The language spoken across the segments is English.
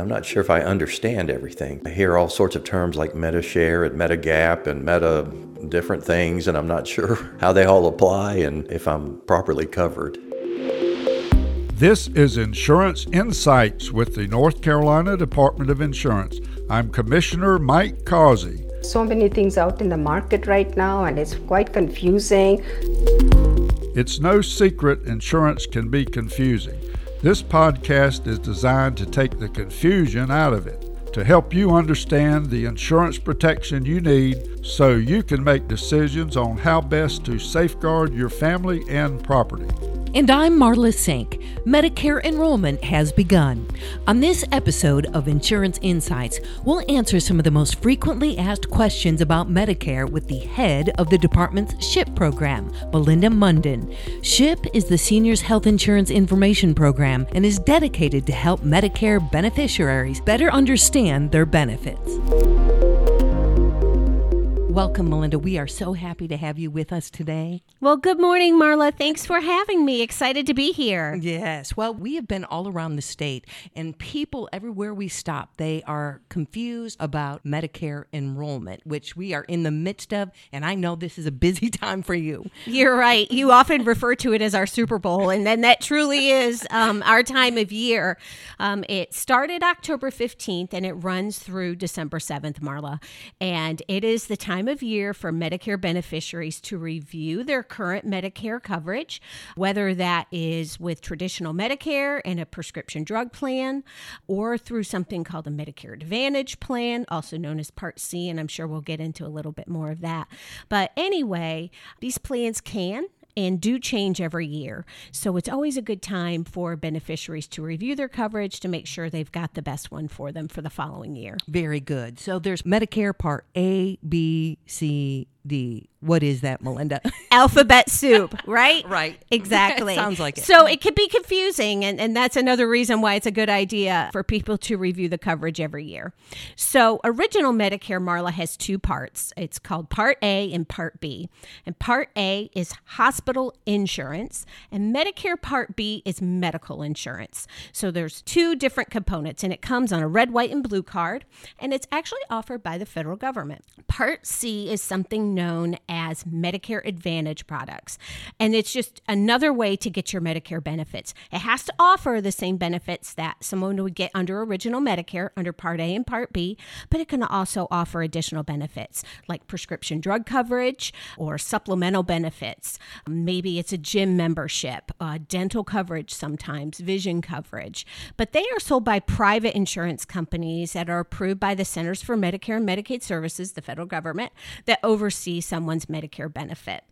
I'm not sure if I understand everything. I hear all sorts of terms like meta-share and Medigap and meta different things, and I'm not sure how they all apply and if I'm properly covered. This is Insurance Insights with the North Carolina Department of Insurance. I'm Commissioner Mike Causey. So many things out in the market right now, and it's quite confusing. It's no secret insurance can be confusing. This podcast is designed to take the confusion out of it, to help you understand the insurance protection you need so you can make decisions on how best to safeguard your family and property. And I'm Marla Sink. Medicare enrollment has begun. On this episode of Insurance Insights, we'll answer some of the most frequently asked questions about Medicare with the head of the department's SHIP program, Melinda Munden. SHIP is the Seniors Health Insurance Information Program and is dedicated to help Medicare beneficiaries better understand their benefits. Welcome, Melinda. We are so happy to have you with us today. Well, good morning, Marla. Thanks for having me. Excited to be here. Yes. Well, we have been all around the state, and people everywhere we stop, they are confused about Medicare enrollment, which we are in the midst of. And I know this is a busy time for you. You're right. You often refer to it as our Super Bowl, and then that truly is um, our time of year. Um, it started October 15th and it runs through December 7th, Marla. And it is the time of year for Medicare beneficiaries to review their current Medicare coverage, whether that is with traditional Medicare and a prescription drug plan or through something called a Medicare Advantage plan, also known as Part C. And I'm sure we'll get into a little bit more of that. But anyway, these plans can and do change every year. So it's always a good time for beneficiaries to review their coverage to make sure they've got the best one for them for the following year. Very good. So there's Medicare Part A, B, C, D. What is that, Melinda? Alphabet soup, right? right. Exactly. Sounds like it. So it could be confusing, and, and that's another reason why it's a good idea for people to review the coverage every year. So, original Medicare, Marla, has two parts. It's called Part A and Part B. And Part A is hospital insurance, and Medicare Part B is medical insurance. So, there's two different components, and it comes on a red, white, and blue card, and it's actually offered by the federal government. Part C is something known as Medicare Advantage products. And it's just another way to get your Medicare benefits. It has to offer the same benefits that someone would get under original Medicare, under Part A and Part B, but it can also offer additional benefits like prescription drug coverage or supplemental benefits. Maybe it's a gym membership, uh, dental coverage sometimes, vision coverage. But they are sold by private insurance companies that are approved by the Centers for Medicare and Medicaid Services, the federal government, that oversee someone's Medicare benefit.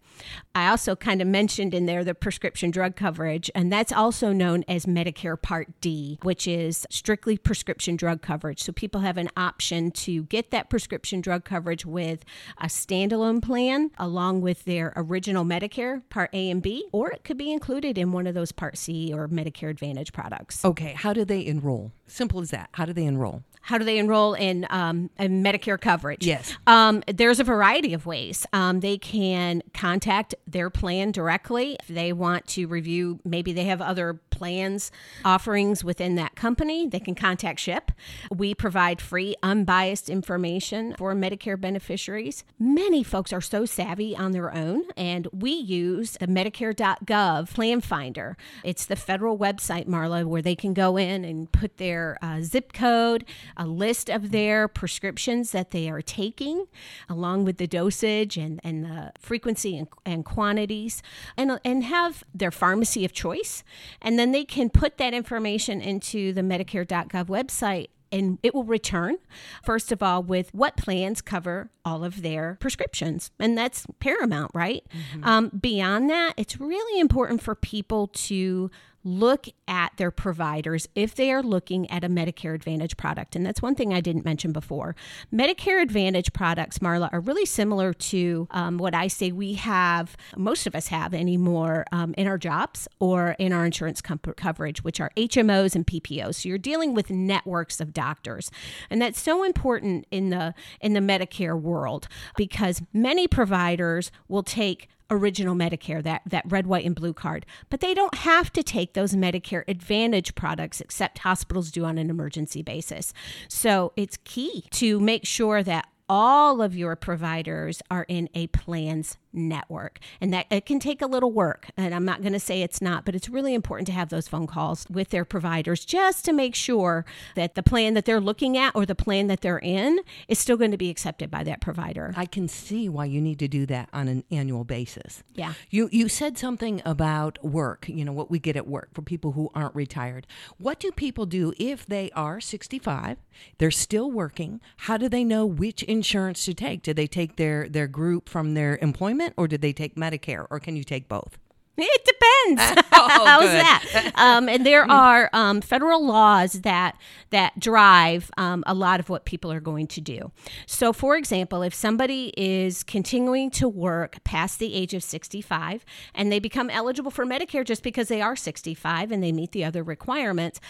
I also kind of mentioned in there the prescription drug coverage, and that's also known as Medicare Part D, which is strictly prescription drug coverage. So people have an option to get that prescription drug coverage with a standalone plan along with their original Medicare Part A and B, or it could be included in one of those Part C or Medicare Advantage products. Okay, how do they enroll? Simple as that. How do they enroll? How do they enroll in, um, in Medicare coverage? Yes. Um, there's a variety of ways. Um, they can contact their plan directly if they want to review. Maybe they have other plans offerings within that company. They can contact SHIP. We provide free, unbiased information for Medicare beneficiaries. Many folks are so savvy on their own, and we use the Medicare.gov Plan Finder. It's the federal website, Marla, where they can go in and put their uh, zip code a list of their prescriptions that they are taking, along with the dosage and, and the frequency and, and quantities, and, and have their pharmacy of choice. And then they can put that information into the Medicare.gov website and it will return, first of all, with what plans cover all of their prescriptions. And that's paramount, right? Mm-hmm. Um, beyond that, it's really important for people to look at their providers if they are looking at a Medicare Advantage product. And that's one thing I didn't mention before. Medicare Advantage products, Marla, are really similar to um, what I say we have, most of us have anymore um, in our jobs or in our insurance com- coverage, which are HMOs and PPOs. So you're dealing with networks of doctors. And that's so important in the in the Medicare world because many providers will take original Medicare, that, that red, white, and blue card. But they don't have to take those Medicare Advantage products except hospitals do on an emergency basis. So it's key to make sure that all of your providers are in a plans network and that it can take a little work and i'm not going to say it's not but it's really important to have those phone calls with their providers just to make sure that the plan that they're looking at or the plan that they're in is still going to be accepted by that provider I can see why you need to do that on an annual basis. Yeah. You you said something about work, you know, what we get at work for people who aren't retired. What do people do if they are 65, they're still working? How do they know which insurance to take? Do they take their their group from their employment or did they take Medicare or can you take both? It depends. Oh, How's good. that? Um, and there are um, federal laws that that drive um, a lot of what people are going to do. So, for example, if somebody is continuing to work past the age of 65 and they become eligible for Medicare just because they are 65 and they meet the other requirements,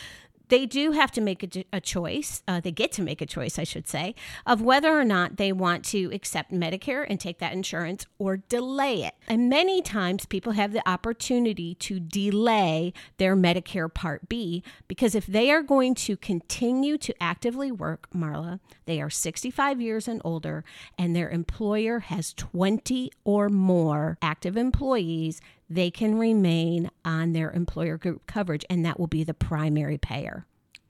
they do have to make a, a choice. Uh, they get to make a choice, I should say, of whether or not they want to accept Medicare and take that insurance or delay it. And many times people have the opportunity to delay their Medicare Part B because if they are going to continue to actively work, Marla, they are 65 years and older, and their employer has 20 or more active employees they can remain on their employer group coverage, and that will be the primary payer.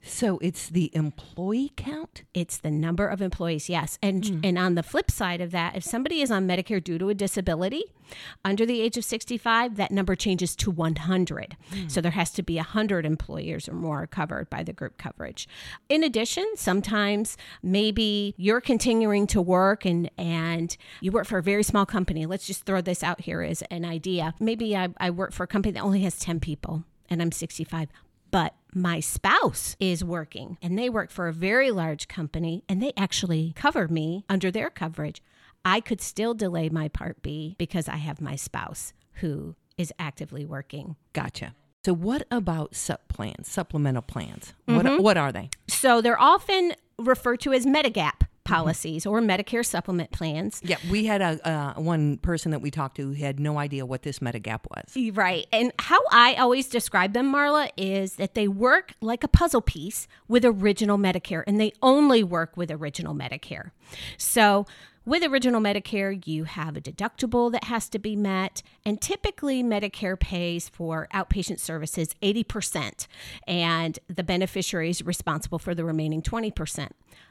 So it's the employee count? It's the number of employees, yes. And hmm. and on the flip side of that, if somebody is on Medicare due to a disability under the age of 65, that number changes to 100. Hmm. So there has to be 100 employers or more covered by the group coverage. In addition, sometimes maybe you're continuing to work and and you work for a very small company. Let's just throw this out here as an idea. Maybe I, I work for a company that only has 10 people and I'm 65 but my spouse is working and they work for a very large company and they actually cover me under their coverage. I could still delay my Part B because I have my spouse who is actively working. Gotcha. So what about sup plans, supplemental plans? What mm-hmm. what are they? So they're often referred to as Medigap policies or Medicare supplement plans. Yeah, we had a uh, one person that we talked to who had no idea what this Medigap was. Right. And how I always describe them, Marla, is that they work like a puzzle piece with original Medicare, and they only work with original Medicare. So, with original Medicare, you have a deductible that has to be met, and typically Medicare pays for outpatient services 80%, and the beneficiary is responsible for the remaining 20%.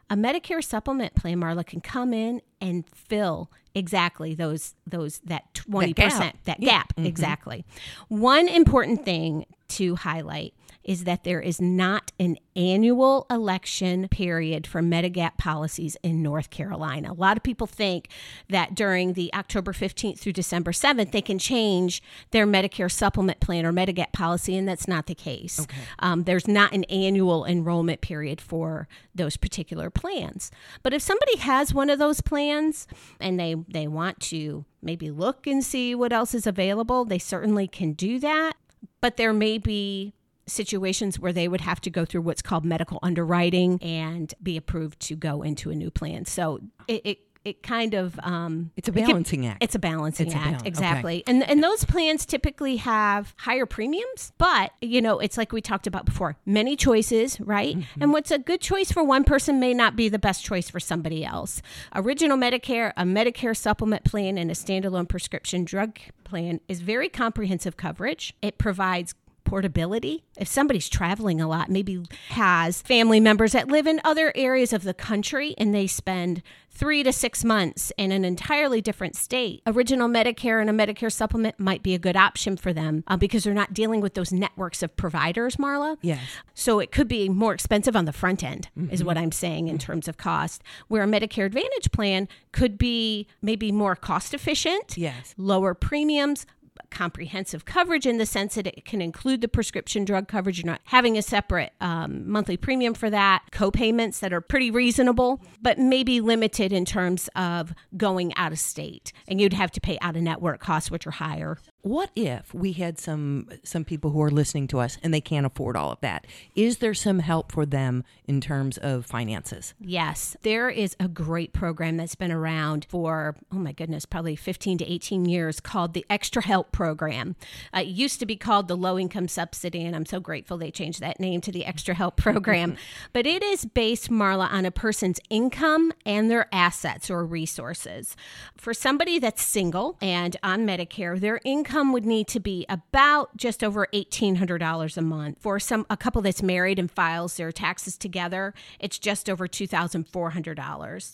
A Medicare supplement plan, Marla, can come in and fill exactly those those that 20% gap. that Yeah. gap mm-hmm. exactly. One important thing to highlight is that there is not an annual election period for Medigap policies in North Carolina. A lot of people think that during the October 15th through December 7th, they can change their Medicare supplement plan or Medigap policy, and that's not the case. Um, there's not an annual enrollment period for those particular plans. But if somebody has one of those plans and they, they want to maybe look and see what else is available, they certainly can do that. But there may be situations where they would have to go through what's called medical underwriting and be approved to go into a new plan. So it, it it kind of um, It's a it can- balancing act. It's a balancing It's a act, balance, okay. exactly. And and those plans typically have higher premiums, but you know it's like we talked about before, many choices, right? Mm-hmm. And what's a good choice for one person may not be the best choice for somebody else. Original Medicare, a Medicare supplement plan, and a standalone prescription drug plan is very comprehensive coverage. It provides portability. If somebody's traveling a lot, maybe has family members that live in other areas of the country and they spend three to six months in an entirely different state, original Medicare and a Medicare supplement might be a good option for them uh, because they're not dealing with those networks of providers, Marla. Yes. So it could be more expensive on the front end, is what I'm saying in terms of cost. Where a Medicare Advantage plan could be maybe more cost efficient, Yes. lower premiums, comprehensive coverage in the sense that it can include the prescription drug coverage. You're not having a separate um, monthly premium for that, co-payments that are pretty reasonable, but maybe limited in terms of going out of state. And you'd have to pay out of network costs, which are higher. What if we had some some people who are listening to us and they can't afford all of that? Is there some help for them in terms of finances? Yes, there is a great program that's been around for, oh my goodness, probably 15 to 18 years called the Extra Help Program. Uh, it used to be called the Low Income Subsidy, and I'm so grateful they changed that name to the Extra Help Program. but it is based, Marla, on a person's income and their assets or resources. For somebody that's single and on Medicare, their income would need to be about just over $1800 a month. For some a couple that's married and files their taxes together, it's just over $2400.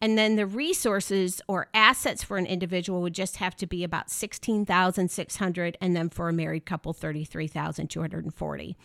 And then the resources or assets for an individual would just have to be about 16,600 and then for a married couple 33,240.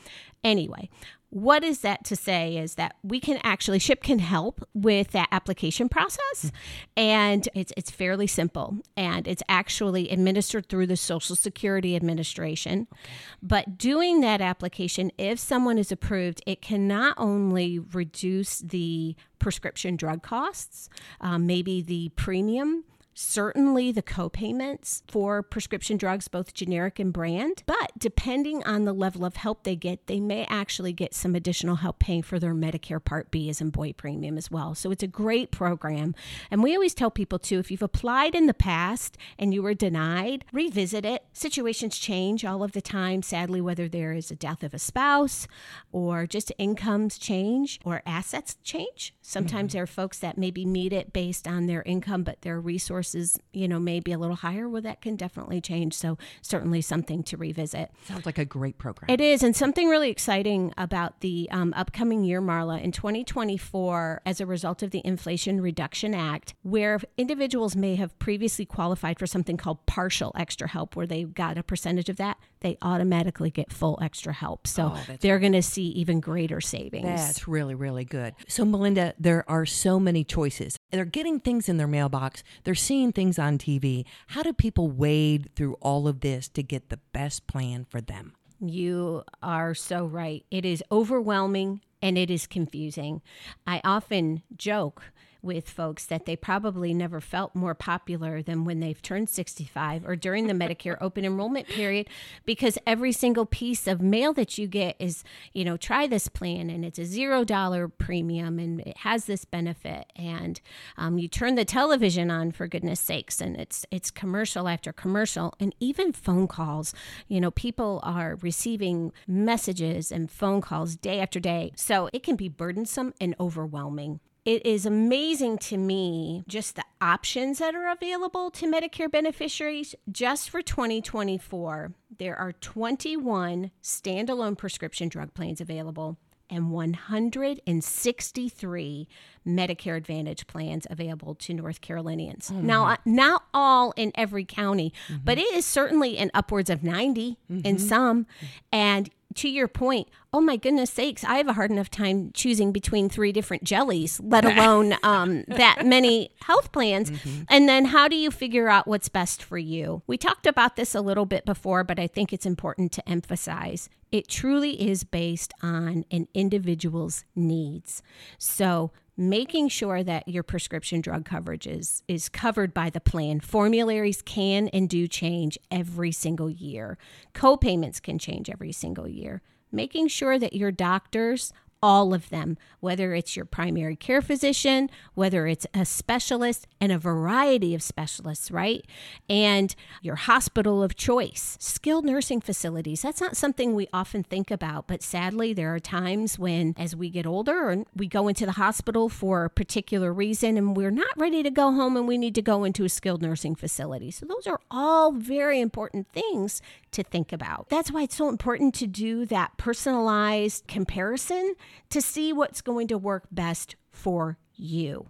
Anyway, what is that to say is that we can actually SHIP can help with that application process and it's it's fairly simple and it's actually administered through the social security administration okay. but doing that application if someone is approved it can not only reduce the prescription drug costs um, maybe the premium certainly the copayments for prescription drugs, both generic and brand. But depending on the level of help they get, they may actually get some additional help paying for their Medicare Part B as in boy premium as well. So it's a great program. And we always tell people too if you've applied in the past and you were denied, revisit it. Situations change all of the time, sadly, whether there is a death of a spouse or just incomes change or assets change. Sometimes mm-hmm. there are folks that maybe meet it based on their income, but their resources you know, maybe a little higher, well, that can definitely change. So, certainly something to revisit. Sounds like a great program. It is. And something really exciting about the um, upcoming year, Marla, in 2024, as a result of the Inflation Reduction Act, where individuals may have previously qualified for something called partial extra help, where they got a percentage of that, they automatically get full extra help. So, oh, they're going to see even greater savings. That's really, really good. So, Melinda, there are so many choices. They're getting things in their mailbox, they're seeing seeing things on TV. How do people wade through all of this to get the best plan for them? You are so right. It is overwhelming and it is confusing. I often joke with folks that they probably never felt more popular than when they've turned 65 or during the Medicare open enrollment period because every single piece of mail that you get is, you know, try this plan and it's a zero dollar premium and it has this benefit. And um, you turn the television on for goodness sakes and it's it's commercial after commercial and even phone calls. You know, people are receiving messages and phone calls day after day. So it can be burdensome and overwhelming it is amazing to me just the options that are available to Medicare beneficiaries just for 2024. There are 21 standalone prescription drug plans available and 163 Medicare Advantage plans available to North Carolinians. Mm-hmm. Now, uh, not all in every county, mm-hmm. but it is certainly in upwards of 90 mm-hmm. in some. And to your point, oh my goodness sakes, I have a hard enough time choosing between three different jellies, let alone um, that many health plans. Mm-hmm. And then how do you figure out what's best for you? We talked about this a little bit before, but I think it's important to emphasize it truly is based on an individual's needs. So making sure that your prescription drug coverage is, is covered by the plan. Formularies can and do change every single year. Co-payments can change every single year. Making sure that your doctors all of them, whether it's your primary care physician, whether it's a specialist, and a variety of specialists, right? And your hospital of choice, skilled nursing facilities. That's not something we often think about, but sadly, there are times when, as we get older, and we go into the hospital for a particular reason and we're not ready to go home and we need to go into a skilled nursing facility. So, those are all very important things to think about. That's why it's so important to do that personalized comparison to see what's going to work best for you.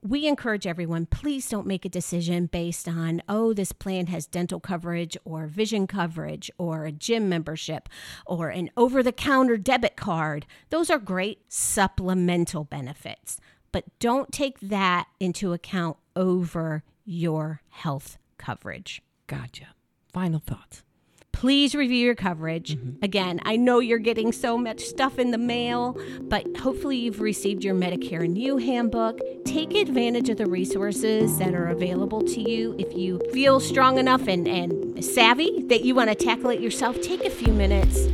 We encourage everyone please don't make a decision based on oh this plan has dental coverage or vision coverage or a gym membership or an over the counter debit card. Those are great supplemental benefits. But don't take that into account over your health coverage. Gotcha. Final thoughts Please review your coverage. Mm-hmm. Again, I know you're getting so much stuff in the mail, but hopefully you've received your Medicare & You Handbook. Take advantage of the resources that are available to you. If you feel strong enough and, and savvy that you want to tackle it yourself, take a few minutes.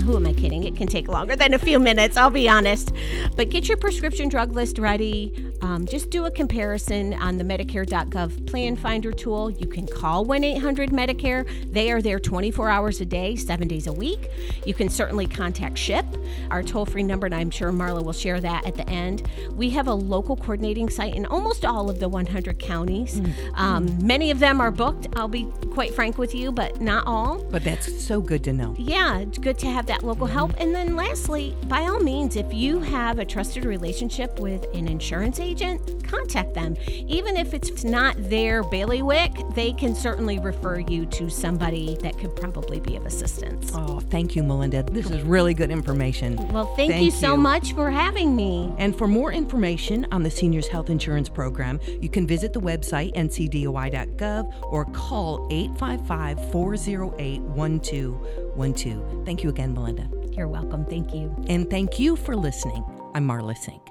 Who am I kidding? It can take longer than a few minutes, I'll be honest. But get your prescription drug list ready. Um, just do a comparison on the Medicare.gov plan finder tool. You can call 1 800 Medicare. They are there 24 hours a day, seven days a week. You can certainly contact SHIP, our toll free number, and I'm sure Marla will share that at the end. We have a local coordinating site in almost all of the 100 counties. Um, many of them are booked, I'll be quite frank with you, but not all. But that's so good to know. Yeah, it's good to have that local help. And then lastly, by all means, if you have a trusted relationship with an insurance agent, contact them. Even if it's not their bailiwick, they can certainly refer you to somebody that could probably be of assistance. Oh, thank you, Melinda. This is really good information. Well, thank, you so much for having me. And for more information on the Seniors Health Insurance Program, you can visit the website ncdoi.gov or call 855 408 1212. Thank you again, Melinda. You're welcome. Thank you. And thank you for listening. I'm Marla Sink.